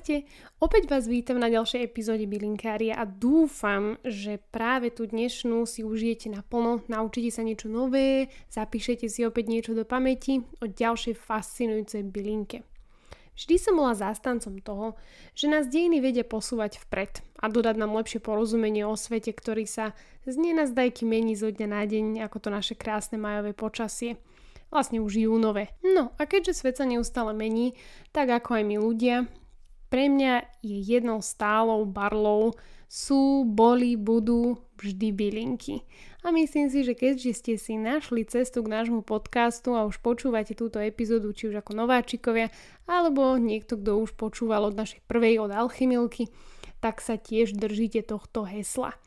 Ahojte, opäť vás vítam na ďalšej epizóde Bylinkária a dúfam, že práve tú dnešnú si užijete naplno, naučite sa niečo nové, zapíšete si opäť niečo do pamäti o ďalšej fascinujúcej bylinke. Vždy som bola zástancom toho, že nás dejiny vedia posúvať vpred a dodať nám lepšie porozumenie o svete, ktorý sa z nenazdajky mení zo dňa na deň, ako to naše krásne majové počasie vlastne už júnové. No a keďže svet sa neustále mení, tak ako aj my ľudia, pre mňa je jednou stálou barlou sú, boli, budú vždy bylinky. A myslím si, že keďže ste si našli cestu k nášmu podcastu a už počúvate túto epizódu, či už ako nováčikovia, alebo niekto, kto už počúval od našej prvej, od Alchymilky, tak sa tiež držíte tohto hesla.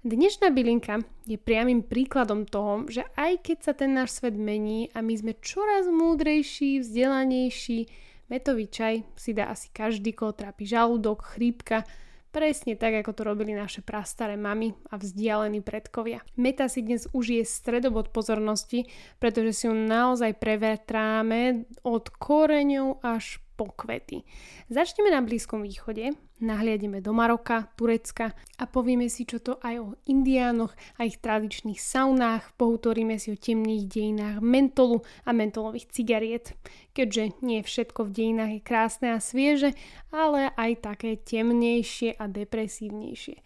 Dnešná bylinka je priamým príkladom toho, že aj keď sa ten náš svet mení a my sme čoraz múdrejší, vzdelanejší, Metový čaj si dá asi každý, koho trápi žalúdok, chrípka, presne tak, ako to robili naše prastaré mamy a vzdialení predkovia. Meta si dnes už je stredobod pozornosti, pretože si ju naozaj prevetráme od koreňov až pokvety. Začneme na Blízkom východe, nahliademe do Maroka, Turecka a povieme si, čo to aj o indiánoch a ich tradičných saunách, pohutoríme si o temných dejinách mentolu a mentolových cigariet, keďže nie všetko v dejinách je krásne a svieže, ale aj také temnejšie a depresívnejšie.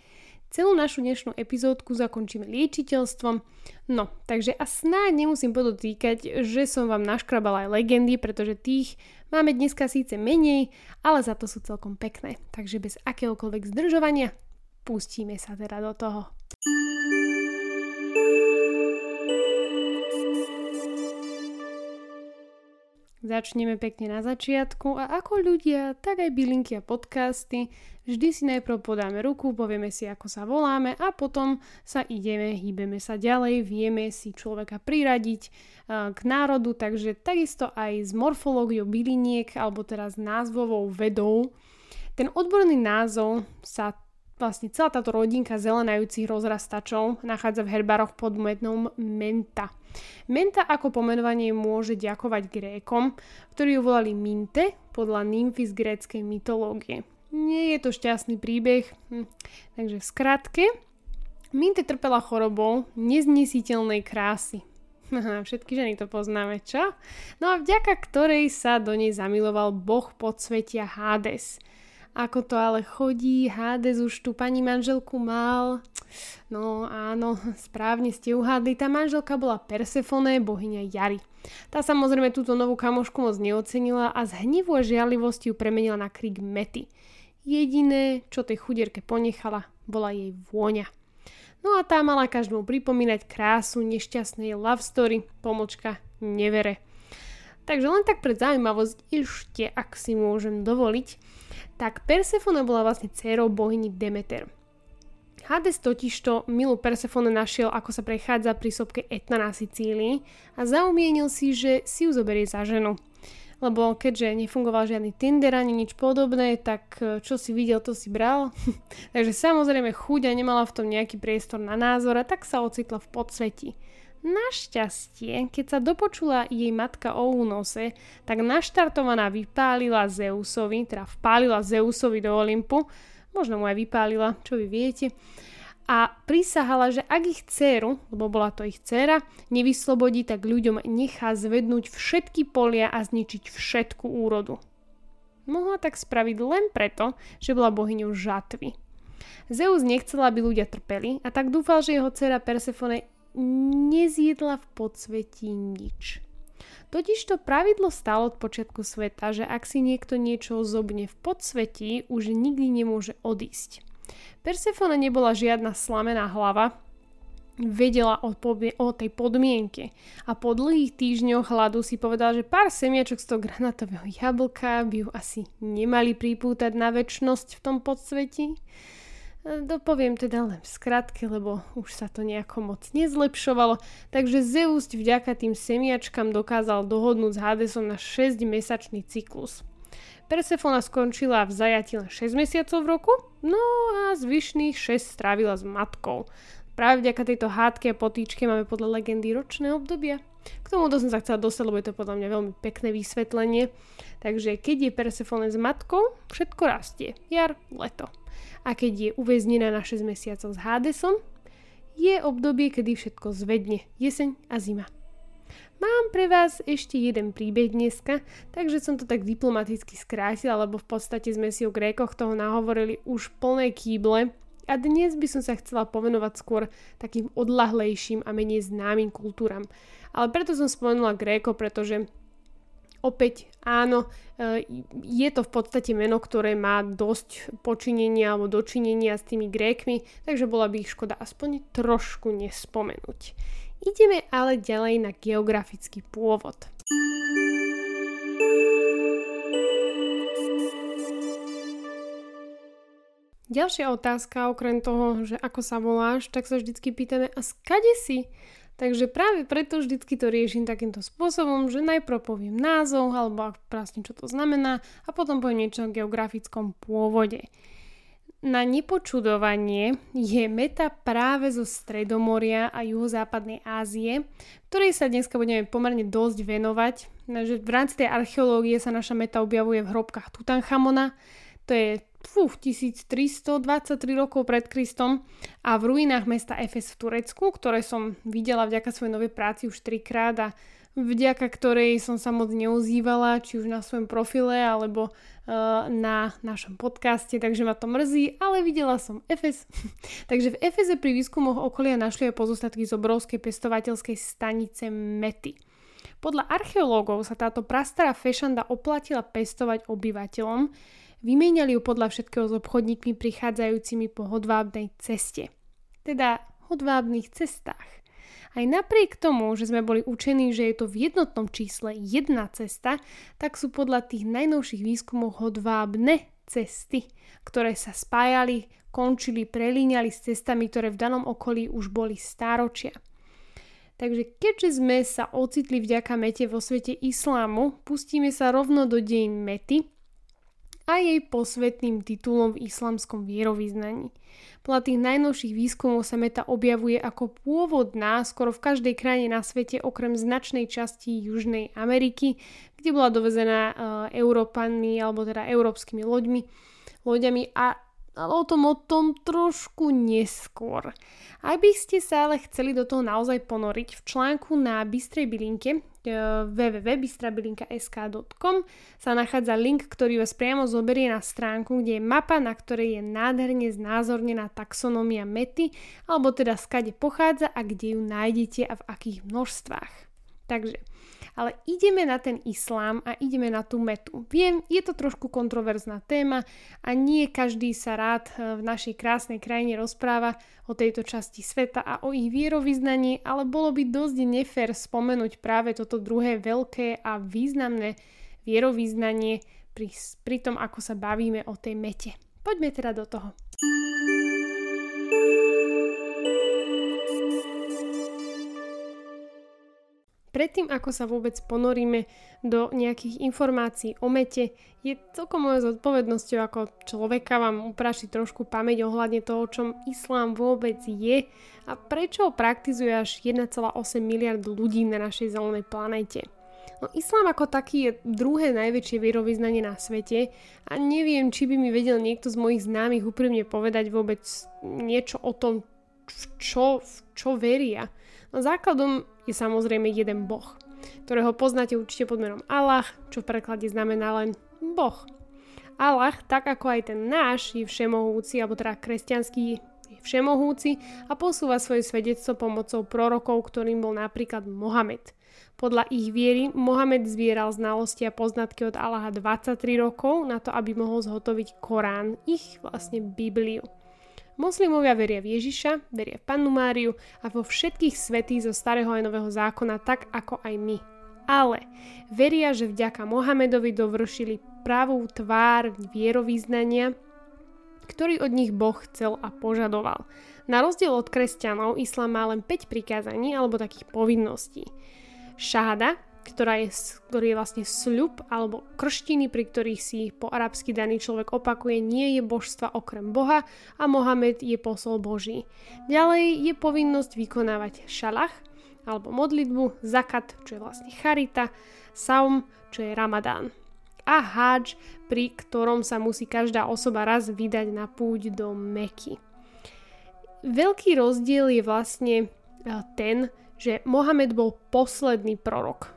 Celú našu dnešnú epizódku zakončíme liečiteľstvom. No, takže a snáď nemusím podotýkať, že som vám naškrabala aj legendy, pretože tých máme dneska síce menej, ale za to sú celkom pekné. Takže bez akéhokoľvek zdržovania pustíme sa teda do toho. Začneme pekne na začiatku a ako ľudia, tak aj bylinky a podcasty, vždy si najprv podáme ruku, povieme si ako sa voláme a potom sa ideme, hýbeme sa ďalej, vieme si človeka priradiť k národu, takže takisto aj s morfológiou byliniek alebo teraz názvovou vedou. Ten odborný názov sa vlastne celá táto rodinka zelenajúcich rozrastačov nachádza v herbároch pod menom menta. Menta ako pomenovanie môže ďakovať Grékom, ktorí ju volali Minte podľa nymfy z gréckej mytológie. Nie je to šťastný príbeh, hm. takže v skratke, Minte trpela chorobou neznesiteľnej krásy. Všetky ženy to poznáme, čo? No a vďaka ktorej sa do nej zamiloval boh podsvetia Hades – ako to ale chodí, Hades už tú pani manželku mal. No áno, správne ste uhádli, tá manželka bola Persefone, bohyňa Jary. Tá samozrejme túto novú kamošku moc neocenila a z hnivu a žiarlivosti ju premenila na krik Mety. Jediné, čo tej chudierke ponechala, bola jej vôňa. No a tá mala každému pripomínať krásu nešťastnej love story, pomočka nevere. Takže len tak pred zaujímavosť ešte, ak si môžem dovoliť, tak Persefone bola vlastne dcerou bohyni Demeter. Hades totižto milú Persefone našiel, ako sa prechádza pri sopke Etna na Sicílii a zaumienil si, že si ju zoberie za ženu. Lebo keďže nefungoval žiadny Tinder ani nič podobné, tak e, čo si videl, to si bral. Takže samozrejme chuť a nemala v tom nejaký priestor na názor a tak sa ocitla v podsveti. Našťastie, keď sa dopočula jej matka o únose, tak naštartovaná vypálila Zeusovi, teda vpálila Zeusovi do Olympu, možno mu aj vypálila, čo vy viete, a prisahala, že ak ich dceru, lebo bola to ich dcera, nevyslobodí, tak ľuďom nechá zvednúť všetky polia a zničiť všetku úrodu. Mohla tak spraviť len preto, že bola bohyňou žatvy. Zeus nechcela, aby ľudia trpeli a tak dúfal, že jeho dcera Persefone nezjedla v podsvetí nič. Totiž to pravidlo stalo od počiatku sveta, že ak si niekto niečo zobne v podsvetí, už nikdy nemôže odísť. Persefone nebola žiadna slamená hlava, vedela o, podmie- o tej podmienke a po dlhých týždňoch hladu si povedala, že pár semiačok z toho granatového jablka by ju asi nemali pripútať na väčnosť v tom podsvetí. Dopoviem teda len v skratke, lebo už sa to nejako moc nezlepšovalo. Takže Zeus vďaka tým semiačkám dokázal dohodnúť s Hadesom na 6-mesačný cyklus. Persefona skončila v zajati len 6 mesiacov v roku, no a zvyšných 6 strávila s matkou. Práve vďaka tejto hádke a potýčke máme podľa legendy ročné obdobia. K tomu som sa chcela dostať, lebo je to podľa mňa veľmi pekné vysvetlenie. Takže keď je Persefone s matkou, všetko rastie. Jar, leto. A keď je uväznená na 6 mesiacov s Hadesom, je obdobie, kedy všetko zvedne. Jeseň a zima. Mám pre vás ešte jeden príbeh dneska, takže som to tak diplomaticky skrátila, lebo v podstate sme si o Grékoch toho nahovorili už plné kýble a dnes by som sa chcela povenovať skôr takým odlahlejším a menej známym kultúram. Ale preto som spomenula Gréko, pretože opäť áno, e, je to v podstate meno, ktoré má dosť počinenia alebo dočinenia s tými Grékmi, takže bola by ich škoda aspoň trošku nespomenúť. Ideme ale ďalej na geografický pôvod. Ďalšia otázka, okrem toho, že ako sa voláš, tak sa vždycky pýtame, a skade si? Takže práve preto vždycky to riešim takýmto spôsobom, že najprv poviem názov alebo vlastne čo to znamená a potom poviem niečo o geografickom pôvode. Na nepočudovanie je meta práve zo Stredomoria a juhozápadnej Ázie, ktorej sa dneska budeme pomerne dosť venovať. V rámci tej archeológie sa naša meta objavuje v hrobkách Tutanchamona, to je fú, 1323 rokov pred Kristom a v ruinách mesta Efes v Turecku, ktoré som videla vďaka svojej novej práci už trikrát a vďaka ktorej som sa moc neozývala, či už na svojom profile alebo uh, na našom podcaste, takže ma to mrzí, ale videla som Efes. takže v Efeze pri výskumoch okolia našli aj pozostatky z obrovskej pestovateľskej stanice Mety. Podľa archeológov sa táto prastará fešanda oplatila pestovať obyvateľom, Vymieniali ju podľa všetkého s obchodníkmi prichádzajúcimi po hodvábnej ceste. Teda hodvábnych cestách. Aj napriek tomu, že sme boli učení, že je to v jednotnom čísle jedna cesta, tak sú podľa tých najnovších výskumov hodvábne cesty, ktoré sa spájali, končili, prelíňali s cestami, ktoré v danom okolí už boli stáročia. Takže keďže sme sa ocitli vďaka mete vo svete islámu, pustíme sa rovno do dejín mety a jej posvetným titulom v islamskom vierovýznaní. Podľa tých najnovších výskumov sa meta objavuje ako pôvodná skoro v každej krajine na svete okrem značnej časti Južnej Ameriky, kde bola dovezená uh, Európanmi alebo teda európskymi loďmi, loďami a ale o tom o tom trošku neskôr. Ak by ste sa ale chceli do toho naozaj ponoriť, v článku na Bystrej bylinke E, www.bystrabylinka.sk.com sa nachádza link, ktorý vás priamo zoberie na stránku, kde je mapa, na ktorej je nádherne znázornená taxonómia mety, alebo teda skade pochádza a kde ju nájdete a v akých množstvách. Takže ale ideme na ten islám a ideme na tú metu. Viem, je to trošku kontroverzná téma a nie každý sa rád eh, v našej krásnej krajine rozpráva o tejto časti sveta a o ich vierovýznaní, ale bolo by dosť nefér spomenúť práve toto druhé veľké a významné vierovýznanie pri, pri tom, ako sa bavíme o tej mete. Poďme teda do toho. Predtým, ako sa vôbec ponoríme do nejakých informácií o mete, je celkom mojou zodpovednosťou ako človeka vám uprašiť trošku pamäť ohľadne toho, čom islám vôbec je a prečo ho praktizuje až 1,8 miliard ľudí na našej zelenej planete. No islám ako taký je druhé najväčšie vierovýznanie na svete a neviem, či by mi vedel niekto z mojich známych úprimne povedať vôbec niečo o tom, v čo, v čo veria. No základom je samozrejme jeden boh, ktorého poznáte určite pod menom Allah, čo v preklade znamená len boh. Allah, tak ako aj ten náš, je všemohúci, alebo teda kresťanský je všemohúci a posúva svoje svedectvo pomocou prorokov, ktorým bol napríklad Mohamed. Podľa ich viery Mohamed zbieral znalosti a poznatky od Allaha 23 rokov na to, aby mohol zhotoviť Korán, ich vlastne Bibliu. Moslimovia veria v Ježiša, veria v Pannu Máriu a vo všetkých svetých zo starého aj nového zákona tak ako aj my. Ale veria, že vďaka Mohamedovi dovršili pravú tvár vierovýznania ktorý od nich Boh chcel a požadoval. Na rozdiel od kresťanov, islám má len 5 prikázaní alebo takých povinností. Šáda, ktorá je, ktorý je vlastne sľub alebo krštiny, pri ktorých si po arabsky daný človek opakuje, nie je božstva okrem Boha a Mohamed je posol Boží. Ďalej je povinnosť vykonávať šalach alebo modlitbu, zakat, čo je vlastne charita, saum, čo je ramadán a hadž, pri ktorom sa musí každá osoba raz vydať na púť do Meky. Veľký rozdiel je vlastne e, ten, že Mohamed bol posledný prorok.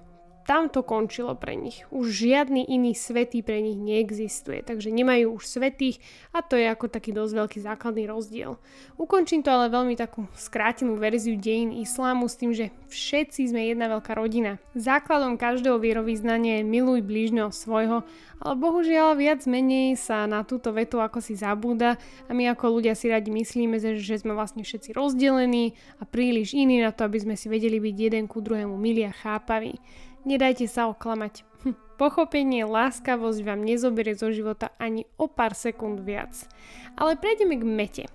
Tam to končilo pre nich. Už žiadny iný svetý pre nich neexistuje, takže nemajú už svetých a to je ako taký dosť veľký základný rozdiel. Ukončím to ale veľmi takú skrátenú verziu dejín islámu s tým, že všetci sme jedna veľká rodina. Základom každého vierovýznania je miluj blížneho svojho ale bohužiaľ viac menej sa na túto vetu ako si zabúda a my ako ľudia si radi myslíme, že sme vlastne všetci rozdelení a príliš iní na to, aby sme si vedeli byť jeden ku druhému milí a chápaví. Nedajte sa oklamať. Hm, pochopenie, láskavosť vám nezoberie zo života ani o pár sekúnd viac. Ale prejdeme k mete.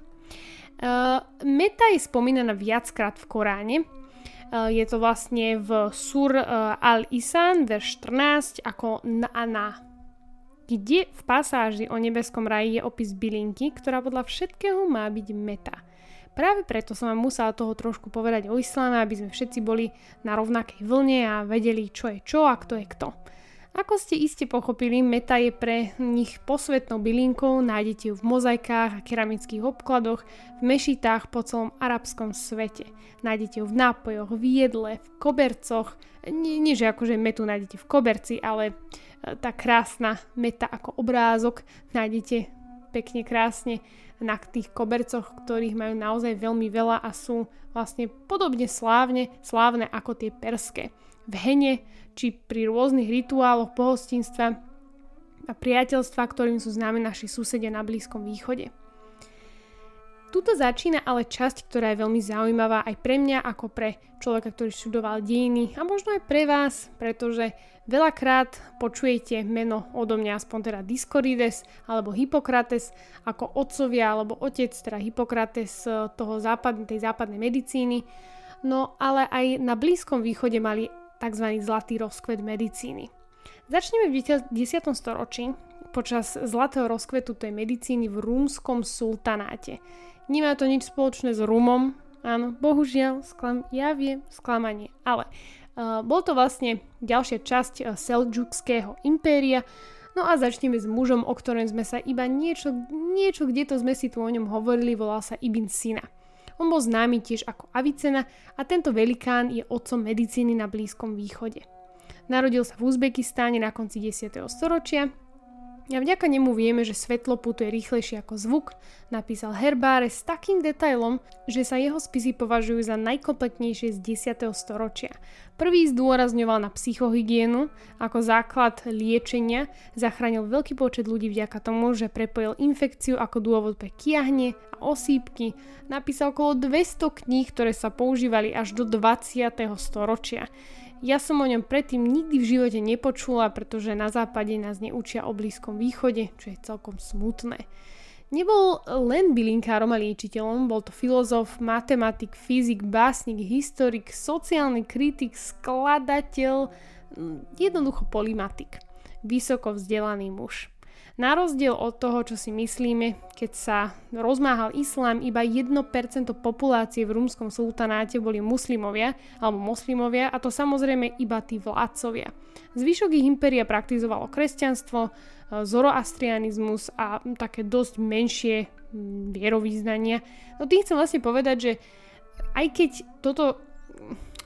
Uh, meta je spomínaná viackrát v Koráne, uh, je to vlastne v Sur uh, al-Isan, verš 14, ako na, kde v pasáži o nebeskom raji je opis bylinky, ktorá podľa všetkého má byť meta. Práve preto som vám musela toho trošku povedať o isláme, aby sme všetci boli na rovnakej vlne a vedeli, čo je čo a kto je kto. Ako ste iste pochopili, meta je pre nich posvetnou bylinkou, nájdete ju v mozaikách a keramických obkladoch, v mešitách po celom arabskom svete. Nájdete ju v nápojoch, v jedle, v kobercoch, nie, nie že akože metu nájdete v koberci, ale tá krásna meta ako obrázok nájdete pekne krásne na tých kobercoch, ktorých majú naozaj veľmi veľa a sú vlastne podobne slávne, slávne ako tie perské. V hene či pri rôznych rituáloch pohostinstva a priateľstva, ktorým sú známe naši susedia na Blízkom východe. Tuto začína ale časť, ktorá je veľmi zaujímavá aj pre mňa ako pre človeka, ktorý študoval dejiny a možno aj pre vás, pretože veľakrát počujete meno odo mňa aspoň teda Diskorides alebo Hippokrates ako otcovia alebo otec, teda Hippokrates toho západ, tej západnej medicíny. No ale aj na Blízkom východe mali tzv. zlatý rozkvet medicíny. Začneme v 10. storočí počas zlatého rozkvetu tej medicíny v rúmskom sultanáte. Nemá to nič spoločné s rumom, áno, bohužiaľ, sklam, ja viem, sklamanie, ale uh, bol to vlastne ďalšia časť uh, Seljukského impéria, no a začneme s mužom, o ktorom sme sa iba niečo, niečo kde to sme si tu o ňom hovorili, volal sa Ibn Sina. On bol známy tiež ako Avicena a tento velikán je otcom medicíny na Blízkom východe. Narodil sa v Uzbekistáne na konci 10. storočia a vďaka nemu vieme, že svetlo putuje rýchlejšie ako zvuk, napísal Herbáre s takým detailom, že sa jeho spisy považujú za najkompletnejšie z 10. storočia. Prvý zdôrazňoval na psychohygienu ako základ liečenia, zachránil veľký počet ľudí vďaka tomu, že prepojil infekciu ako dôvod pre kiahne a osýpky, napísal okolo 200 kníh, ktoré sa používali až do 20. storočia. Ja som o ňom predtým nikdy v živote nepočula, pretože na západe nás neučia o Blízkom východe, čo je celkom smutné. Nebol len bylinkárom a liečiteľom, bol to filozof, matematik, fyzik, básnik, historik, sociálny kritik, skladateľ, jednoducho polimatik. Vysoko vzdelaný muž. Na rozdiel od toho, čo si myslíme, keď sa rozmáhal islám, iba 1% populácie v rumskom sultanáte boli muslimovia alebo moslimovia a to samozrejme iba tí vládcovia. Zvyšok ich impéria praktizovalo kresťanstvo, e, zoroastrianizmus a také dosť menšie vierovýznania. No tým chcem vlastne povedať, že aj keď toto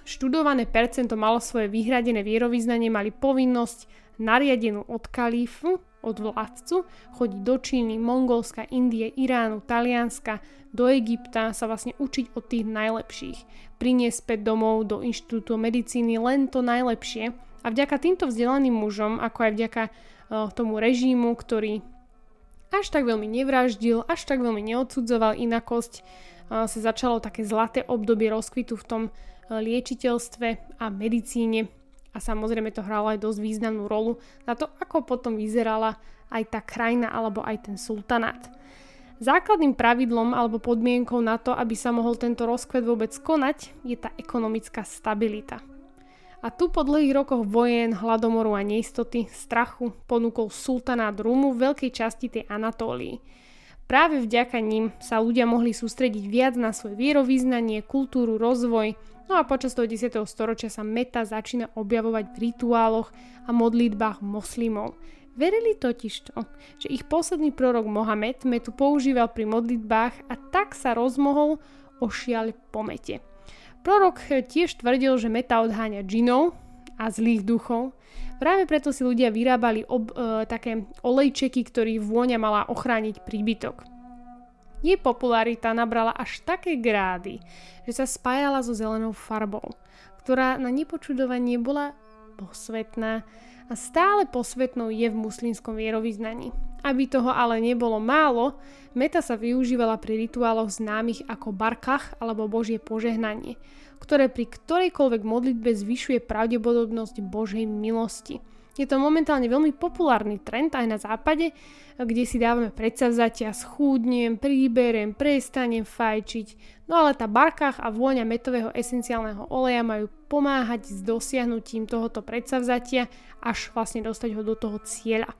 študované percento malo svoje vyhradené vierovýznanie, mali povinnosť nariadenú od kalífu od vládcu, chodiť do Číny, Mongolska, Indie, Iránu, Talianska, do Egypta sa vlastne učiť od tých najlepších. Priniesť späť domov do inštitútu medicíny len to najlepšie a vďaka týmto vzdelaným mužom, ako aj vďaka uh, tomu režímu, ktorý až tak veľmi nevraždil, až tak veľmi neodsudzoval inakosť, uh, sa začalo také zlaté obdobie rozkvitu v tom uh, liečiteľstve a medicíne a samozrejme to hralo aj dosť významnú rolu na to, ako potom vyzerala aj tá krajina alebo aj ten sultanát. Základným pravidlom alebo podmienkou na to, aby sa mohol tento rozkvet vôbec konať, je tá ekonomická stabilita. A tu po dlhých rokoch vojen, hladomoru a neistoty, strachu ponúkol sultanát Rumu v veľkej časti tej Anatólii. Práve vďaka ním sa ľudia mohli sústrediť viac na svoje vierovýznanie, kultúru, rozvoj, no a počas toho 10. storočia sa meta začína objavovať v rituáloch a modlitbách moslimov. Verili totižto, že ich posledný prorok Mohamed metu používal pri modlitbách a tak sa rozmohol o šiaľ pomete. Prorok tiež tvrdil, že meta odháňa džinov a zlých duchov. Práve preto si ľudia vyrábali ob, e, také olejčeky, ktorých vôňa mala ochrániť príbytok. Jej popularita nabrala až také grády, že sa spájala so zelenou farbou, ktorá na nepočudovanie bola posvetná a stále posvetnou je v muslimskom vierovýznaní. Aby toho ale nebolo málo, meta sa využívala pri rituáloch známych ako barkach alebo božie požehnanie, ktoré pri ktorejkoľvek modlitbe zvyšuje pravdepodobnosť Božej milosti. Je to momentálne veľmi populárny trend aj na západe, kde si dávame predsavzatia, schúdnem, príberem, prestanem fajčiť. No ale tá barkách a vôňa metového esenciálneho oleja majú pomáhať s dosiahnutím tohoto predsavzatia, až vlastne dostať ho do toho cieľa.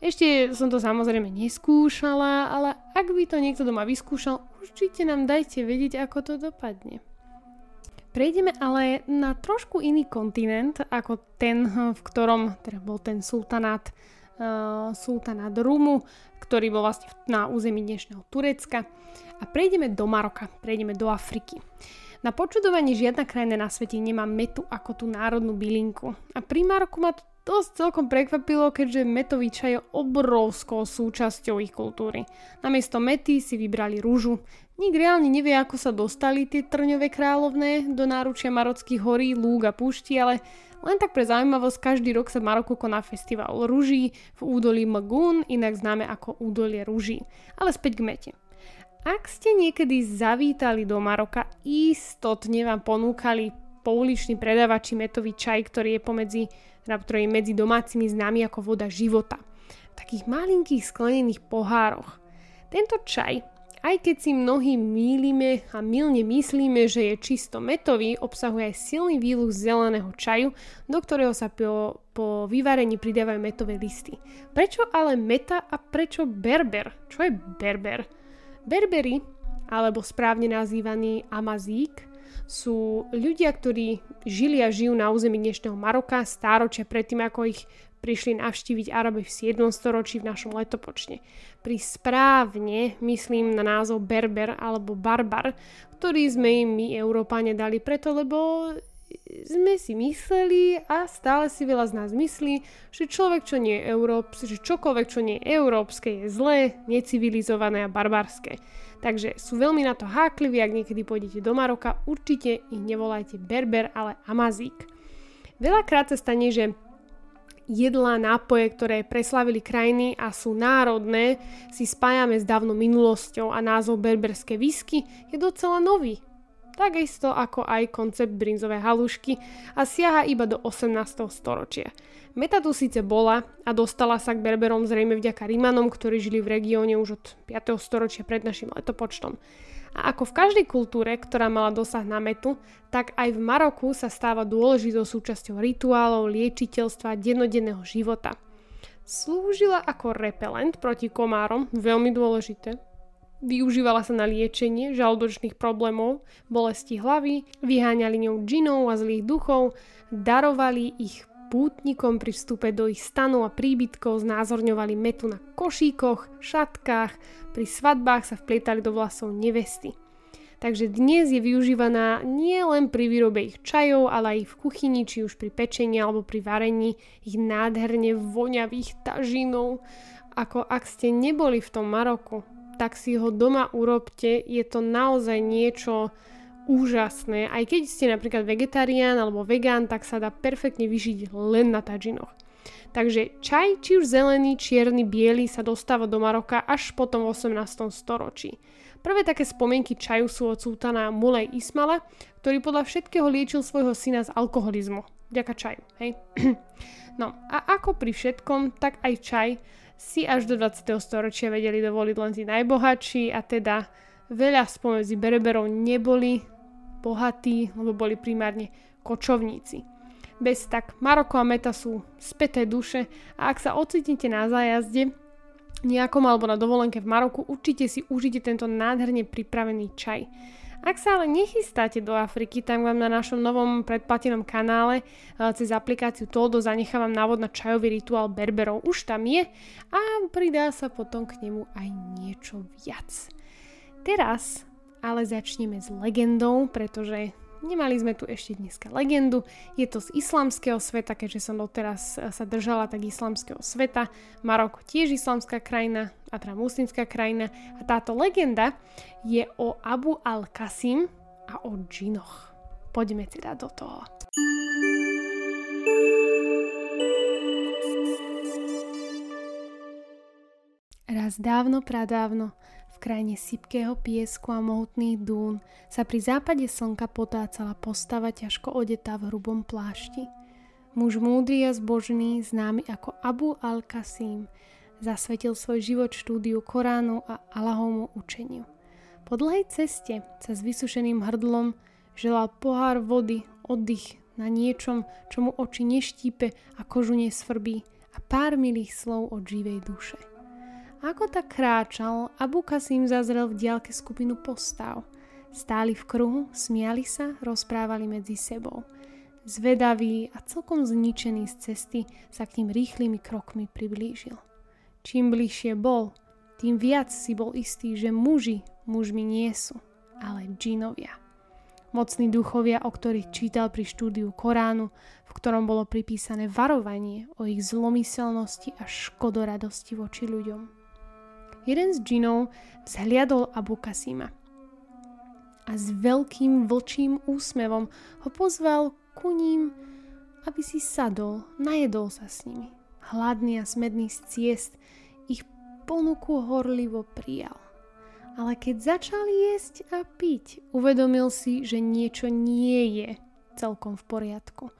Ešte som to samozrejme neskúšala, ale ak by to niekto doma vyskúšal, určite nám dajte vedieť, ako to dopadne. Prejdeme ale na trošku iný kontinent ako ten, v ktorom teda bol ten sultanát, uh, sultanát Rumu, ktorý bol vlastne na území dnešného Turecka. A prejdeme do Maroka, prejdeme do Afriky. Na počudovanie žiadna krajina na svete nemá metu ako tú národnú bylinku. A pri Maroku ma to dosť celkom prekvapilo, keďže metový čaj je obrovskou súčasťou ich kultúry. Namiesto mety si vybrali rúžu, Nik reálne nevie, ako sa dostali tie trňové kráľovné do náručia marockých horí, lúk a púšti, ale len tak pre zaujímavosť, každý rok sa v Maroku koná festival rúží v údolí Magun, inak známe ako údolie rúží. Ale späť k mete. Ak ste niekedy zavítali do Maroka, istotne vám ponúkali pouliční predávači metový čaj, ktorý je pomedzi, ktorý je medzi domácimi známy ako voda života. V takých malinkých sklenených pohároch. Tento čaj aj keď si mnohí mýlime a milne myslíme, že je čisto metový, obsahuje aj silný výluch zeleného čaju, do ktorého sa po, po vyvarení pridávajú metové listy. Prečo ale meta a prečo berber? Čo je berber? Berbery, alebo správne nazývaný Amazík, sú ľudia, ktorí žili a žijú na území dnešného Maroka stáročia predtým, ako ich prišli navštíviť Araby v 7. storočí v našom letopočne. Pri správne myslím na názov Berber alebo Barbar, ktorý sme im my Európane dali preto, lebo sme si mysleli a stále si veľa z nás myslí, že človek, čo nie je európske, že čokoľvek, čo nie je európske, je zlé, necivilizované a barbarské. Takže sú veľmi na to hákliví, ak niekedy pôjdete do Maroka, určite ich nevolajte Berber, ale Amazík. Veľakrát sa stane, že jedlá, nápoje, ktoré preslavili krajiny a sú národné, si spájame s dávnou minulosťou a názov berberské whisky je docela nový. Takisto ako aj koncept brinzové halušky a siaha iba do 18. storočia. Meta tu síce bola a dostala sa k Berberom zrejme vďaka Rímanom, ktorí žili v regióne už od 5. storočia pred našim letopočtom. A ako v každej kultúre, ktorá mala dosah na metu, tak aj v Maroku sa stáva dôležitou súčasťou rituálov, liečiteľstva, dennodenného života. Slúžila ako repelent proti komárom, veľmi dôležité. Využívala sa na liečenie žalúdočných problémov, bolesti hlavy, vyháňali ňou džinov a zlých duchov, darovali ich pútnikom pri vstupe do ich stanov a príbytkov znázorňovali metu na košíkoch, šatkách, pri svadbách sa vplietali do vlasov nevesty. Takže dnes je využívaná nie len pri výrobe ich čajov, ale aj v kuchyni, či už pri pečení alebo pri varení ich nádherne voňavých tažinov. Ako ak ste neboli v tom Maroku, tak si ho doma urobte, je to naozaj niečo úžasné. Aj keď ste napríklad vegetarián alebo vegán, tak sa dá perfektne vyžiť len na tažinoch. Takže čaj, či už zelený, čierny, biely, sa dostáva do Maroka až potom v 18. storočí. Prvé také spomienky čaju sú od sultana Mulej Ismala, ktorý podľa všetkého liečil svojho syna z alkoholizmu. Vďaka čaju, hej? no a ako pri všetkom, tak aj čaj si až do 20. storočia vedeli dovoliť len tí najbohatší a teda veľa spomedzi Berberov neboli bohatí, lebo boli primárne kočovníci. Bez tak Maroko a Meta sú späté duše a ak sa ocitnete na zájazde nejakom alebo na dovolenke v Maroku, určite si užite tento nádherne pripravený čaj. Ak sa ale nechystáte do Afriky, tak vám na našom novom predplatenom kanále eh, cez aplikáciu Todo zanechávam návod na čajový rituál Berberov. Už tam je a pridá sa potom k nemu aj niečo viac. Teraz ale začneme s legendou, pretože Nemali sme tu ešte dneska legendu, je to z islamského sveta, keďže som doteraz e, sa držala tak islamského sveta. Maroko tiež islamská krajina, a teda muslimská krajina. A táto legenda je o Abu al-Kasim a o džinoch. Poďme teda do toho. Raz dávno, pradávno, krajine sypkého piesku a mohutných dún sa pri západe slnka potácala postava ťažko odetá v hrubom plášti. Muž múdry a zbožný, známy ako Abu al-Kasim, zasvetil svoj život štúdiu Koránu a Allahovmu učeniu. Po dlhej ceste sa s vysušeným hrdlom želal pohár vody, oddych na niečom, čo mu oči neštípe a kožu nesvrbí a pár milých slov od živej duše. Ako tak kráčal, Abu Kasim zazrel v diálke skupinu postav. Stáli v kruhu, smiali sa, rozprávali medzi sebou. Zvedavý a celkom zničený z cesty sa k ním rýchlymi krokmi priblížil. Čím bližšie bol, tým viac si bol istý, že muži mužmi nie sú, ale džinovia. Mocní duchovia, o ktorých čítal pri štúdiu Koránu, v ktorom bolo pripísané varovanie o ich zlomyselnosti a škodoradosti voči ľuďom jeden z džinov vzhliadol Abu Kasima a s veľkým vlčím úsmevom ho pozval ku ním, aby si sadol, najedol sa s nimi. Hladný a smedný z ciest ich ponuku horlivo prijal. Ale keď začal jesť a piť, uvedomil si, že niečo nie je celkom v poriadku.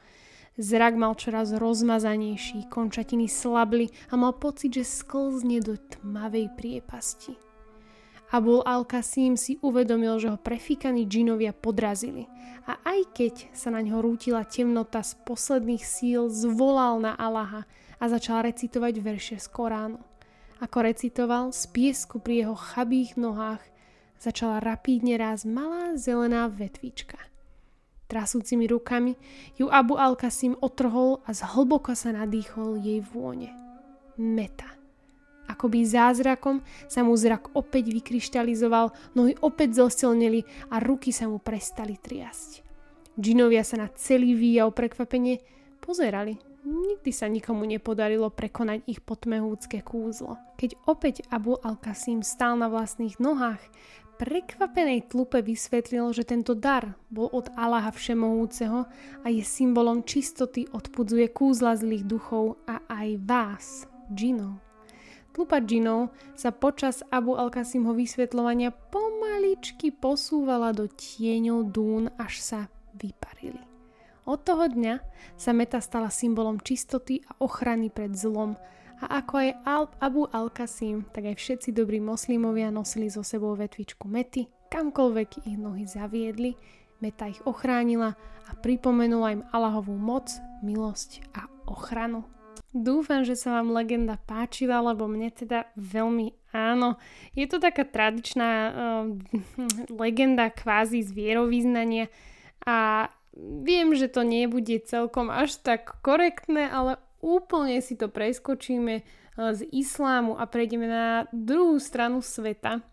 Zrak mal čoraz rozmazanejší, končatiny slabli a mal pocit, že sklzne do tmavej priepasti. Abul al-Kasim si uvedomil, že ho prefíkaní džinovia podrazili a aj keď sa na ňo rútila temnota z posledných síl, zvolal na Allaha a začal recitovať verše z Koránu. Ako recitoval, z piesku pri jeho chabých nohách začala rapídne rásť malá zelená vetvička. Trasúcimi rukami ju Abu al-Kasim otrhol a zhlboko sa nadýchol jej vône. Meta. Akoby zázrakom sa mu zrak opäť vykryštalizoval, nohy opäť zosilneli a ruky sa mu prestali triasť. Džinovia sa na celý výjav prekvapenie pozerali. Nikdy sa nikomu nepodarilo prekonať ich potmehúcké kúzlo. Keď opäť Abu al-Kasim stál na vlastných nohách, prekvapenej tlupe vysvetlil, že tento dar bol od Allaha Všemohúceho a je symbolom čistoty, odpudzuje kúzla zlých duchov a aj vás, džinov. Tlupa džinov sa počas Abu al-Kasimho vysvetľovania pomaličky posúvala do tieňov dún, až sa vyparili. Od toho dňa sa meta stala symbolom čistoty a ochrany pred zlom a ako aj Al- Abu al-Kasim, tak aj všetci dobrí moslimovia nosili so sebou vetvičku mety, kamkoľvek ich nohy zaviedli, meta ich ochránila a pripomenula im Allahovú moc, milosť a ochranu. Dúfam, že sa vám legenda páčila, lebo mne teda veľmi áno. Je to taká tradičná uh, legenda kvázi z vierovýznania a viem, že to nebude celkom až tak korektné, ale úplne si to preskočíme eh, z islámu a prejdeme na druhú stranu sveta.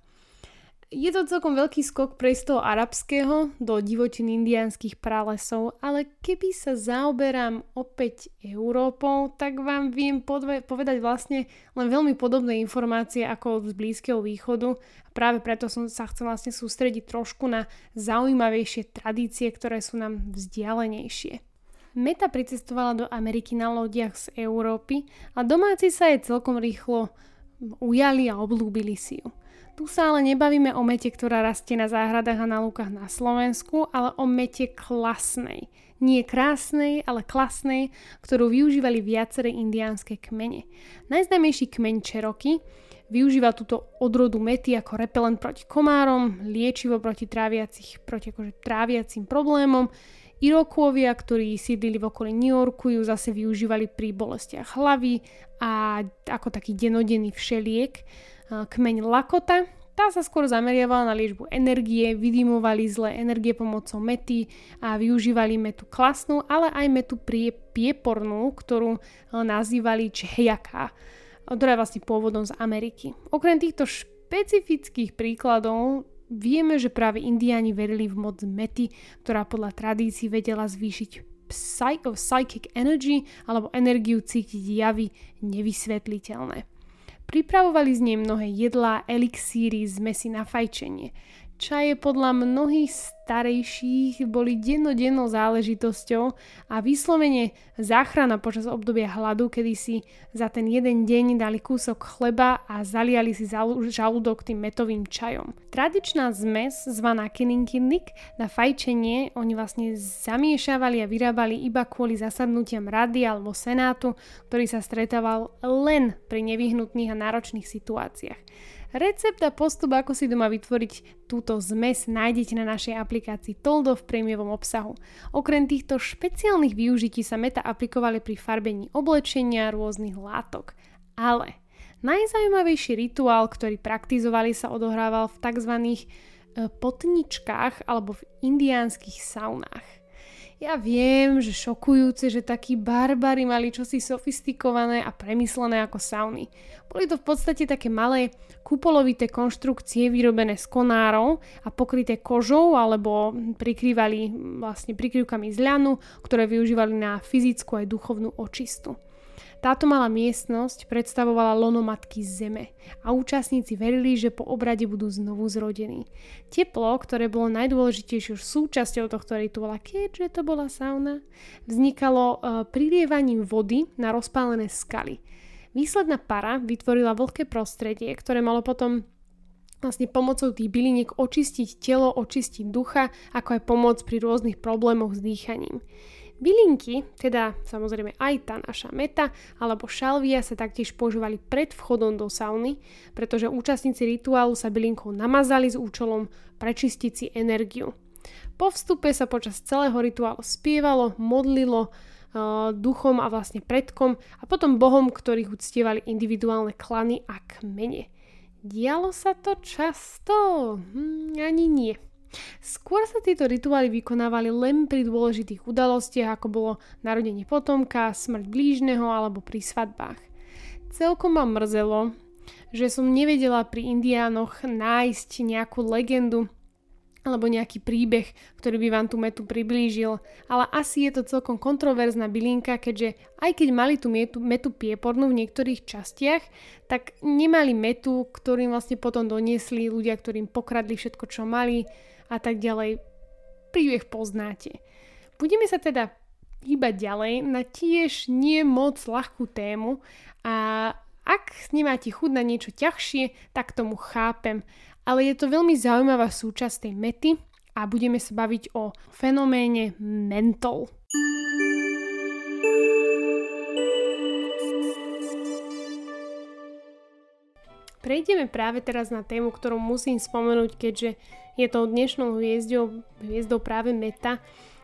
Je to celkom veľký skok prejsť z toho arabského do divočín indiánskych pralesov, ale keby sa zaoberám opäť Európou, tak vám viem podve- povedať vlastne len veľmi podobné informácie ako z Blízkeho východu a práve preto som sa chcel vlastne sústrediť trošku na zaujímavejšie tradície, ktoré sú nám vzdialenejšie. Meta pricestovala do Ameriky na lodiach z Európy a domáci sa jej celkom rýchlo ujali a oblúbili si ju. Tu sa ale nebavíme o mete, ktorá rastie na záhradách a na lúkach na Slovensku, ale o mete klasnej. Nie krásnej, ale klasnej, ktorú využívali viaceré indiánske kmene. Najznámejší kmeň Čeroky využíva túto odrodu mety ako repelent proti komárom, liečivo proti, tráviacich, proti akože tráviacim problémom, Irokovia, ktorí sídlili v okolí New Yorku, ju zase využívali pri bolestiach hlavy a ako taký denodenný všeliek. Kmeň Lakota, tá sa skôr zameriavala na liečbu energie, vydimovali zlé energie pomocou mety a využívali metu klasnú, ale aj metu piepornú, ktorú nazývali čhejaka, ktorá je vlastne pôvodom z Ameriky. Okrem týchto špecifických príkladov Vieme, že práve indiáni verili v moc mety, ktorá podľa tradícií vedela zvýšiť psychic energy alebo energiu cítiť javy nevysvetliteľné. Pripravovali z nej mnohé jedlá, elixíry, zmesi na fajčenie. Čaje podľa mnohých starejších boli dennodennou záležitosťou a vyslovene záchrana počas obdobia hladu, kedy si za ten jeden deň dali kúsok chleba a zaliali si žalúdok tým metovým čajom. Tradičná zmes zvaná kininkinnik na fajčenie oni vlastne zamiešavali a vyrábali iba kvôli zasadnutiam rady alebo senátu, ktorý sa stretával len pri nevyhnutných a náročných situáciách. Recept a postup, ako si doma vytvoriť túto zmes, nájdete na našej aplikácii Toldo v prémiovom obsahu. Okrem týchto špeciálnych využití sa meta aplikovali pri farbení oblečenia rôznych látok. Ale najzaujímavejší rituál, ktorý praktizovali, sa odohrával v tzv. E, potničkách alebo v indiánskych saunách. Ja viem, že šokujúce, že takí barbary mali čosi sofistikované a premyslené ako sauny. Boli to v podstate také malé kupolovité konštrukcie vyrobené z konárov a pokryté kožou alebo prikrývali vlastne prikryvkami z ľanu, ktoré využívali na fyzickú aj duchovnú očistu. Táto malá miestnosť predstavovala lono matky Zeme a účastníci verili, že po obrade budú znovu zrodení. Teplo, ktoré bolo najdôležitejšou súčasťou tohto rituála, keďže to bola sauna, vznikalo e, prilievaním vody na rozpálené skaly. Výsledná para vytvorila vlhké prostredie, ktoré malo potom vlastne pomocou tých byliniek očistiť telo, očistiť ducha, ako aj pomoc pri rôznych problémoch s dýchaním. Bylinky, teda samozrejme aj tá naša meta alebo šalvia sa taktiež používali pred vchodom do sauny, pretože účastníci rituálu sa bylinkou namazali s účelom prečistiť si energiu. Po vstupe sa počas celého rituálu spievalo, modlilo uh, duchom a vlastne predkom a potom bohom, ktorých uctievali individuálne klany a kmene. Dialo sa to často? Hm, ani nie. Skôr sa tieto rituály vykonávali len pri dôležitých udalostiach, ako bolo narodenie potomka, smrť blížneho alebo pri svadbách. Celkom ma mrzelo, že som nevedela pri indiánoch nájsť nejakú legendu alebo nejaký príbeh, ktorý by vám tú metu priblížil, ale asi je to celkom kontroverzná bylinka, keďže aj keď mali tú metu, metu piepornú v niektorých častiach, tak nemali metu, ktorým vlastne potom doniesli ľudia, ktorým pokradli všetko, čo mali a tak ďalej. Príbeh poznáte. Budeme sa teda hýbať ďalej na tiež nie moc ľahkú tému a ak nemáte chuť na niečo ťažšie, tak tomu chápem. Ale je to veľmi zaujímavá súčasť tej mety a budeme sa baviť o fenoméne mentol. Prejdeme práve teraz na tému, ktorú musím spomenúť, keďže je to dnešnou hviezdou, hviezdou práve meta.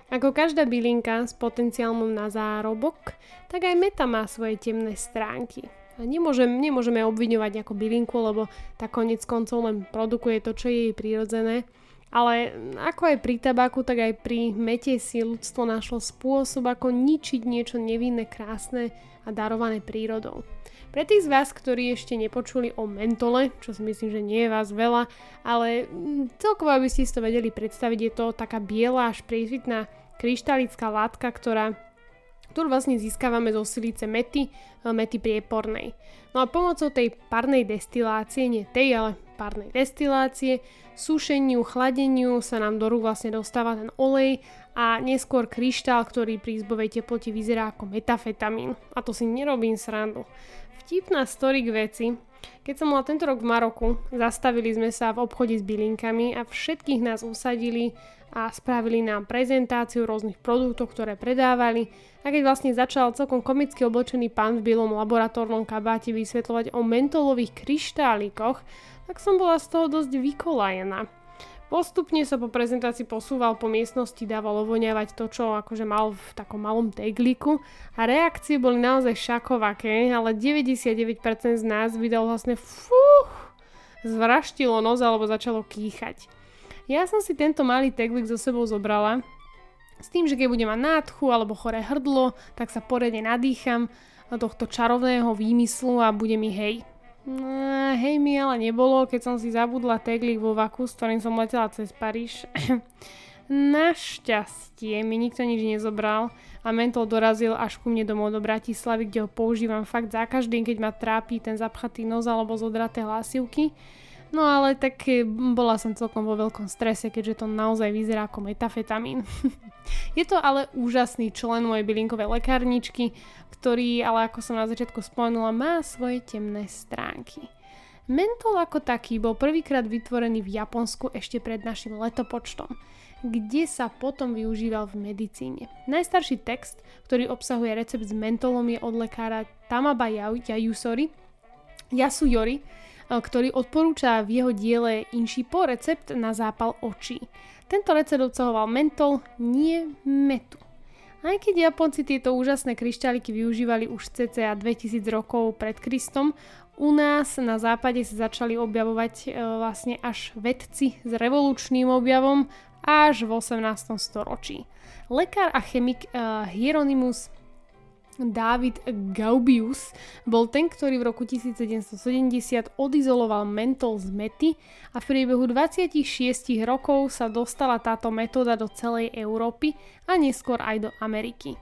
Ako každá bylinka s potenciálom na zárobok, tak aj meta má svoje temné stránky. A nemôžem, nemôžeme obviňovať ako bylinku, lebo tá konec koncov len produkuje to, čo je jej prirodzené. Ale ako aj pri tabaku, tak aj pri mete si ľudstvo našlo spôsob, ako ničiť niečo nevinné, krásne a darované prírodou. Pre tých z vás, ktorí ešte nepočuli o mentole, čo si myslím, že nie je vás veľa, ale mm, celkovo, aby ste si to vedeli predstaviť, je to taká biela až priesvitná kryštalická látka, ktorá ktorú vlastne získavame zo silice mety, e, mety priepornej. No a pomocou tej parnej destilácie, nie tej, ale parnej destilácie, sušeniu, chladeniu sa nám do rúk vlastne dostáva ten olej a neskôr kryštál, ktorý pri izbovej teplote vyzerá ako metafetamín. A to si nerobím srandu. Vtipná story k veci. Keď som bola tento rok v Maroku, zastavili sme sa v obchode s bylinkami a všetkých nás usadili a spravili nám prezentáciu rôznych produktov, ktoré predávali. A keď vlastne začal celkom komicky oblečený pán v bielom laboratórnom kabáte vysvetľovať o mentolových kryštálikoch, tak som bola z toho dosť vykolajená. Postupne sa po prezentácii posúval po miestnosti, dával ovoňavať to, čo akože mal v takom malom tegliku a reakcie boli naozaj šakovaké, ale 99% z nás vydal vlastne fúh, zvraštilo nos alebo začalo kýchať. Ja som si tento malý teglik so sebou zobrala s tým, že keď budem mať nádchu alebo choré hrdlo, tak sa poriadne nadýcham tohto čarovného výmyslu a bude mi hej. No, hej mi ale nebolo, keď som si zabudla teglik vo vaku, s ktorým som letela cez Paríž. Našťastie mi nikto nič nezobral a mentol dorazil až ku mne domov do Bratislavy, kde ho používam fakt za každým, keď ma trápi ten zapchatý nos alebo zodraté hlasivky. No ale tak e, bola som celkom vo veľkom strese, keďže to naozaj vyzerá ako metafetamín. je to ale úžasný člen mojej bylinkovej lekárničky, ktorý, ale ako som na začiatku spomenula, má svoje temné stránky. Mentol ako taký bol prvýkrát vytvorený v Japonsku ešte pred našim letopočtom, kde sa potom využíval v medicíne. Najstarší text, ktorý obsahuje recept s mentolom je od lekára Tamaba Yayusori, Yasuyori, ktorý odporúča v jeho diele po recept na zápal očí. Tento recept obsahoval mentol, nie metu. Aj keď Japonci tieto úžasné kryštáliky využívali už cca 2000 rokov pred Kristom, u nás na západe sa začali objavovať e, vlastne až vedci s revolučným objavom až v 18. storočí. Lekár a chemik e, Hieronymus David Gaubius bol ten, ktorý v roku 1770 odizoloval mentol z mety a v priebehu 26 rokov sa dostala táto metóda do celej Európy a neskôr aj do Ameriky.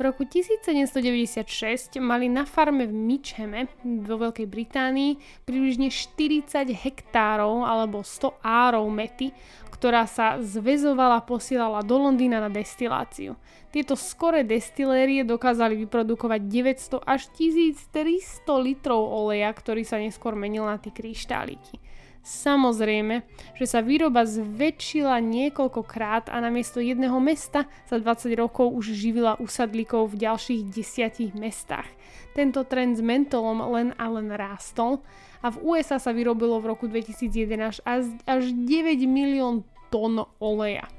V roku 1796 mali na farme v Mitchame vo Veľkej Británii približne 40 hektárov alebo 100 árov mety, ktorá sa zväzovala posielala do Londýna na destiláciu. Tieto skoré destilérie dokázali vyprodukovať 900 až 1300 litrov oleja, ktorý sa neskôr menil na tie kryštáliky. Samozrejme, že sa výroba zväčšila niekoľkokrát a namiesto jedného mesta za 20 rokov už živila usadlíkov v ďalších desiatich mestách. Tento trend s mentolom len a len rástol a v USA sa vyrobilo v roku 2011 až 9 milión tón oleja.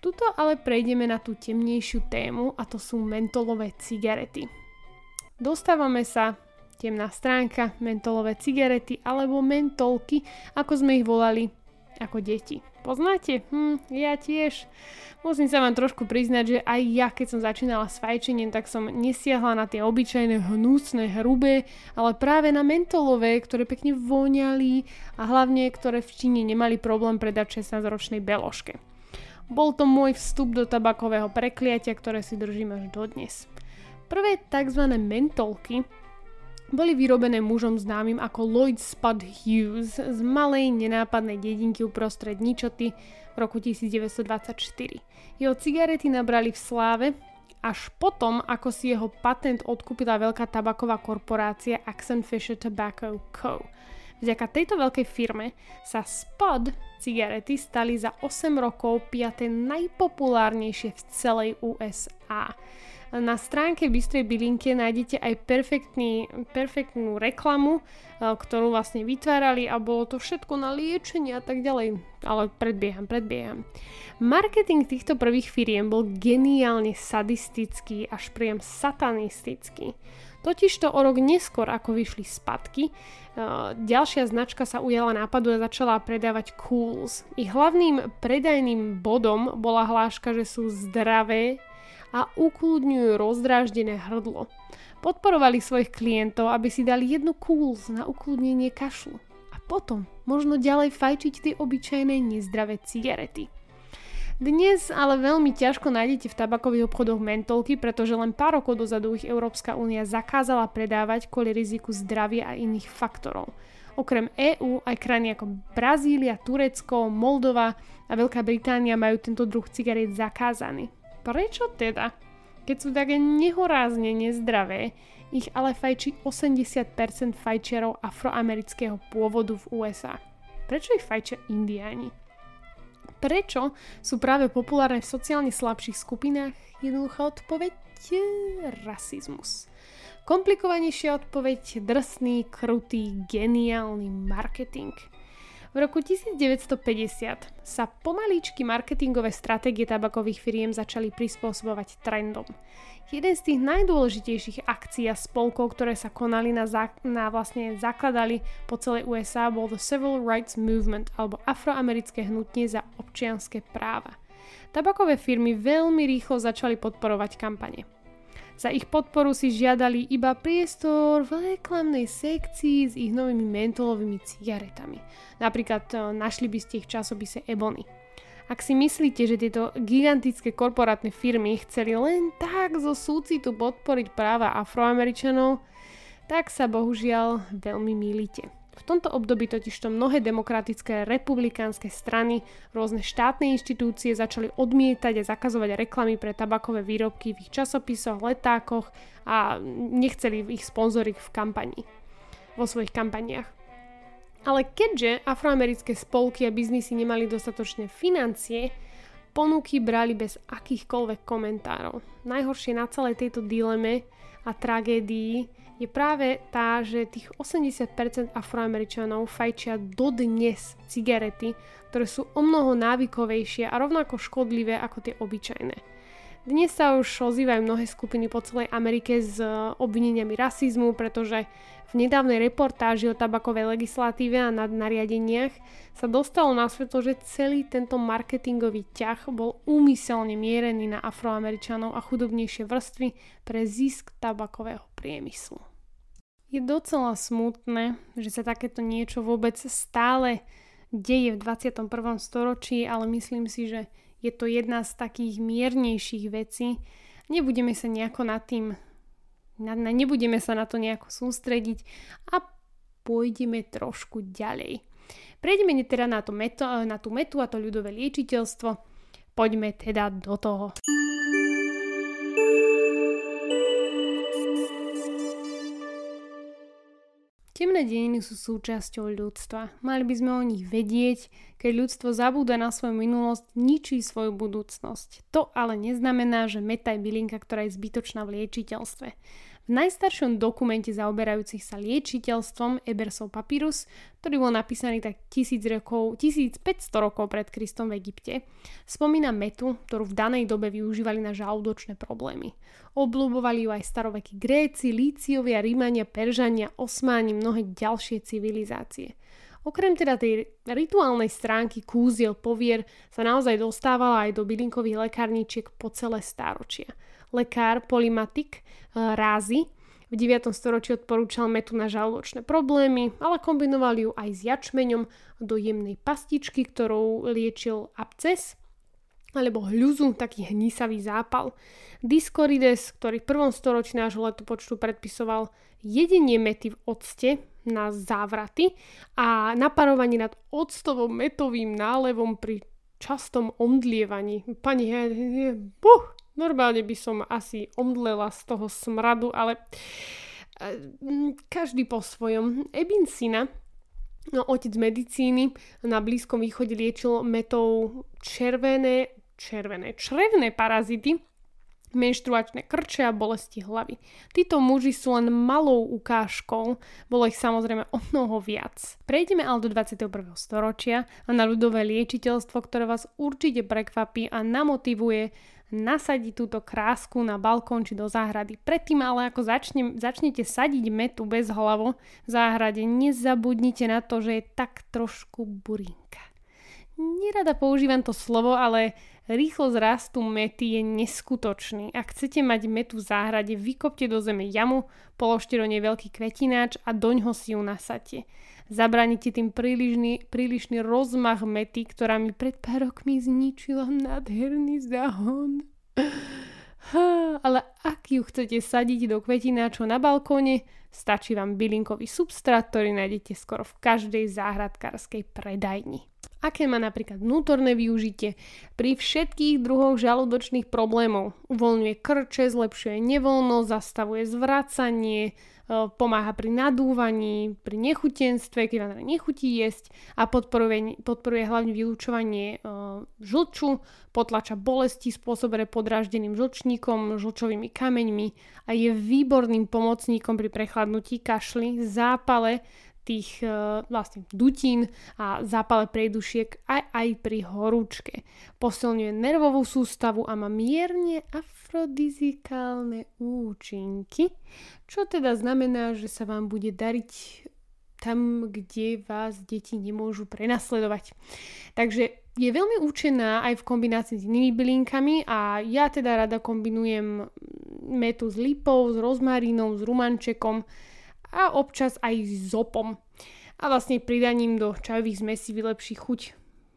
Tuto ale prejdeme na tú temnejšiu tému a to sú mentolové cigarety. Dostávame sa temná stránka, mentolové cigarety alebo mentolky, ako sme ich volali ako deti. Poznáte? Hm, ja tiež. Musím sa vám trošku priznať, že aj ja, keď som začínala s fajčením, tak som nesiahla na tie obyčajné hnusné, hrubé, ale práve na mentolové, ktoré pekne voňali a hlavne, ktoré v Číne nemali problém predať 16-ročnej beložke. Bol to môj vstup do tabakového prekliatia, ktoré si držím až dodnes. Prvé tzv. mentolky boli vyrobené mužom známym ako Lloyd Spud Hughes z malej nenápadnej dedinky uprostred Ničoty v roku 1924. Jeho cigarety nabrali v sláve až potom, ako si jeho patent odkúpila veľká tabaková korporácia Accent Fisher Tobacco Co. Vďaka tejto veľkej firme sa Spud cigarety stali za 8 rokov piaté najpopulárnejšie v celej USA. Na stránke Bystrej bylinke nájdete aj perfektný, perfektnú reklamu, e, ktorú vlastne vytvárali a bolo to všetko na liečenie a tak ďalej. Ale predbieham, predbieham. Marketing týchto prvých firiem bol geniálne sadistický, až priam satanistický. Totižto o rok neskôr, ako vyšli spadky, e, ďalšia značka sa ujala nápadu a začala predávať Cools. Ich hlavným predajným bodom bola hláška, že sú zdravé, a ukludňujú rozdráždené hrdlo. Podporovali svojich klientov, aby si dali jednu kúls na ukludnenie kašlu a potom možno ďalej fajčiť tie obyčajné nezdravé cigarety. Dnes ale veľmi ťažko nájdete v tabakových obchodoch mentolky, pretože len pár rokov dozadu ich Európska únia zakázala predávať kvôli riziku zdravia a iných faktorov. Okrem EÚ aj krajiny ako Brazília, Turecko, Moldova a Veľká Británia majú tento druh cigariet zakázaný. Prečo teda? Keď sú také nehorázne nezdravé, ich ale fajčí 80% fajčiarov afroamerického pôvodu v USA. Prečo ich fajčia indiáni? Prečo sú práve populárne v sociálne slabších skupinách? Jednoduchá odpoveď rasizmus. Komplikovanejšia odpoveď drsný, krutý, geniálny marketing – v roku 1950 sa pomaličky marketingové stratégie tabakových firiem začali prispôsobovať trendom. Jeden z tých najdôležitejších akcií a spolkov, ktoré sa konali na, zá, na vlastne zakladali po celej USA, bol The Civil Rights Movement alebo afroamerické hnutie za občianské práva. Tabakové firmy veľmi rýchlo začali podporovať kampane. Za ich podporu si žiadali iba priestor v reklamnej sekcii s ich novými mentolovými cigaretami. Napríklad e, našli by ste ich v časopise Ebony. Ak si myslíte, že tieto gigantické korporátne firmy chceli len tak zo súcitu podporiť práva afroameričanov, tak sa bohužiaľ veľmi milíte. V tomto období totižto mnohé demokratické republikánske strany, rôzne štátne inštitúcie začali odmietať a zakazovať reklamy pre tabakové výrobky v ich časopisoch, letákoch a nechceli ich sponzoriť v kampani, vo svojich kampaniách. Ale keďže afroamerické spolky a biznisy nemali dostatočné financie, ponuky brali bez akýchkoľvek komentárov. Najhoršie na celej tejto dileme a tragédii je práve tá, že tých 80% afroameričanov fajčia dodnes cigarety, ktoré sú o mnoho návykovejšie a rovnako škodlivé ako tie obyčajné. Dnes sa už ozývajú mnohé skupiny po celej Amerike s obvineniami rasizmu, pretože v nedávnej reportáži o tabakovej legislatíve a nad nariadeniach sa dostalo na svetlo, že celý tento marketingový ťah bol úmyselne mierený na afroameričanov a chudobnejšie vrstvy pre zisk tabakového priemyslu. Je docela smutné, že sa takéto niečo vôbec stále deje v 21. storočí, ale myslím si, že je to jedna z takých miernejších vecí. Nebudeme sa nejako nad tým na, na, nebudeme sa na to nejako sústrediť a pôjdeme trošku ďalej. Prejdeme teda na, to meto, na tú metu a to ľudové liečiteľstvo. Poďme teda do toho. Temné dejiny sú súčasťou ľudstva. Mali by sme o nich vedieť, keď ľudstvo zabúda na svoju minulosť, ničí svoju budúcnosť. To ale neznamená, že meta je bylinka, ktorá je zbytočná v liečiteľstve. Najstaršom dokumente zaoberajúcich sa liečiteľstvom Ebersov papyrus, ktorý bol napísaný tak 1000 rokov, 1500 rokov pred Kristom v Egypte, spomína metu, ktorú v danej dobe využívali na žalúdočné problémy. Obľúbovali ju aj starovekí Gréci, Líciovia, Rímania, Peržania, Osmáni, mnohé ďalšie civilizácie. Okrem teda tej rituálnej stránky kúziel povier sa naozaj dostávala aj do bylinkových lekárničiek po celé stáročia lekár Polymatik eh, Rázy v 9. storočí odporúčal metu na žalúdočné problémy, ale kombinoval ju aj s jačmeňom do jemnej pastičky, ktorou liečil abces alebo hľuzu, taký hnísavý zápal. Discorides, ktorý v prvom storočí nášho letopočtu predpisoval jedenie mety v octe na závraty a naparovanie nad octovým metovým nálevom pri častom omdlievaní. Pani, he, he, buh, Normálne by som asi omdlela z toho smradu, ale e, každý po svojom. Ebin Sina, no, otec medicíny, na Blízkom východe liečil metou červené, červené, črevné parazity, menštruačné krče a bolesti hlavy. Títo muži sú len malou ukážkou, bolo ich samozrejme o mnoho viac. Prejdeme ale do 21. storočia a na ľudové liečiteľstvo, ktoré vás určite prekvapí a namotivuje nasadiť túto krásku na balkón či do záhrady. Predtým ale ako začne, začnete sadiť metu bez hlavo v záhrade, nezabudnite na to, že je tak trošku burinka. Nerada používam to slovo, ale rýchlo zrastu mety je neskutočný. Ak chcete mať metu v záhrade, vykopte do zeme jamu, položte do nej veľký kvetináč a doňho si ju nasadte. Zabranite tým prílišný, prílišný rozmach mety, ktorá mi pred pár rokmi zničila nádherný záhon. Ale ak ju chcete sadiť do kvetináčov na balkóne, stačí vám bylinkový substrát, ktorý nájdete skoro v každej záhradkárskej predajni. Aké má napríklad vnútorné využitie pri všetkých druhoch žalúdočných problémov. Uvoľňuje krče, zlepšuje nevoľnosť, zastavuje zvracanie, pomáha pri nadúvaní, pri nechutenstve, keď vám nechutí jesť a podporuje, podporuje hlavne vylúčovanie žlču, potlača bolesti spôsobené podráždeným žlčníkom, žlčovými kameňmi a je výborným pomocníkom pri prechladnutí kašli, zápale, tých vlastne dutín a zápale prejdušiek aj, aj pri horúčke. Posilňuje nervovú sústavu a má mierne afrodizikálne účinky, čo teda znamená, že sa vám bude dariť tam, kde vás deti nemôžu prenasledovať. Takže je veľmi účinná aj v kombinácii s inými bylinkami a ja teda rada kombinujem metu s lipou, s rozmarínom, s rumančekom, a občas aj s zopom. A vlastne pridaním do čajových zmesí vylepší chuť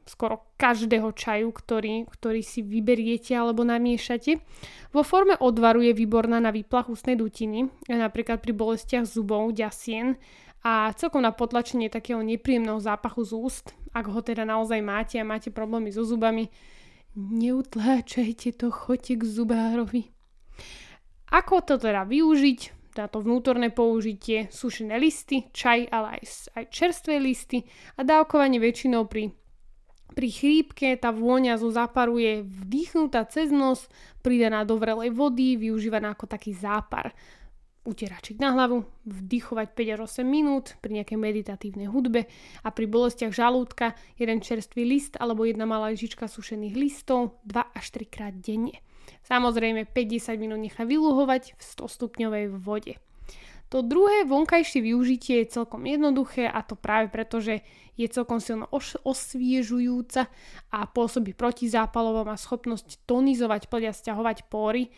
skoro každého čaju, ktorý, ktorý si vyberiete alebo namiešate. Vo forme odvaru je výborná na výplach ústnej dutiny, napríklad pri bolestiach zubov, ďasien a celkom na potlačenie takého nepríjemného zápachu z úst. Ak ho teda naozaj máte a máte problémy so zubami, neutláčajte to, choďte k zubárovi. Ako to teda využiť? Táto vnútorné použitie, sušené listy, čaj, ale aj, aj čerstvé listy a dávkovanie väčšinou pri pri chrípke tá vôňa zo záparu je vdýchnutá cez nos, pridaná do vrelej vody, využívaná ako taký zápar. Utieračik na hlavu, vdychovať 5 až 8 minút pri nejakej meditatívnej hudbe a pri bolestiach žalúdka jeden čerstvý list alebo jedna malá lyžička sušených listov 2 až 3 krát denne. Samozrejme 50 minút nechá vyluhovať v 100 stupňovej vode. To druhé vonkajšie využitie je celkom jednoduché a to práve preto, že je celkom silno os- osviežujúca a pôsobí protizápalovo, má schopnosť tonizovať pleť a stiahovať pory.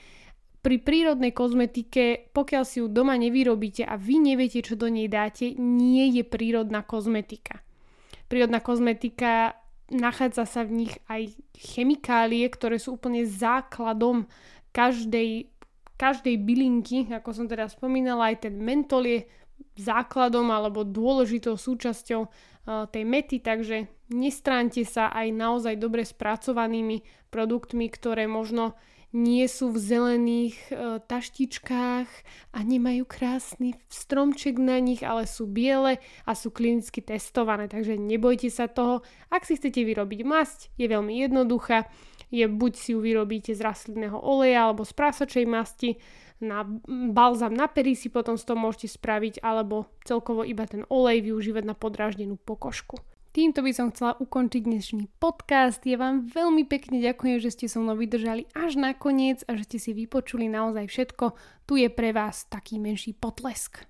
Pri prírodnej kozmetike, pokiaľ si ju doma nevyrobíte a vy neviete, čo do nej dáte, nie je prírodná kozmetika. Prírodná kozmetika nachádza sa v nich aj chemikálie, ktoré sú úplne základom každej, každej bylinky, ako som teda spomínala, aj ten mentol je základom alebo dôležitou súčasťou uh, tej mety, takže nestránte sa aj naozaj dobre spracovanými produktmi, ktoré možno nie sú v zelených e, taštičkách a nemajú krásny stromček na nich, ale sú biele a sú klinicky testované, takže nebojte sa toho. Ak si chcete vyrobiť masť, je veľmi jednoduchá. Je buď si ju vyrobíte z rastlinného oleja alebo z prasačej masti, na balzam na pery si potom z toho môžete spraviť, alebo celkovo iba ten olej využívať na podráždenú pokožku. Týmto by som chcela ukončiť dnešný podcast. Ja vám veľmi pekne ďakujem, že ste so mnou vydržali až na koniec a že ste si vypočuli naozaj všetko. Tu je pre vás taký menší potlesk.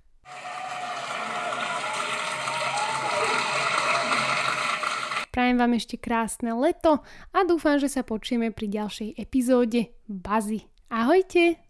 Prajem vám ešte krásne leto a dúfam, že sa počujeme pri ďalšej epizóde Bazy. Ahojte!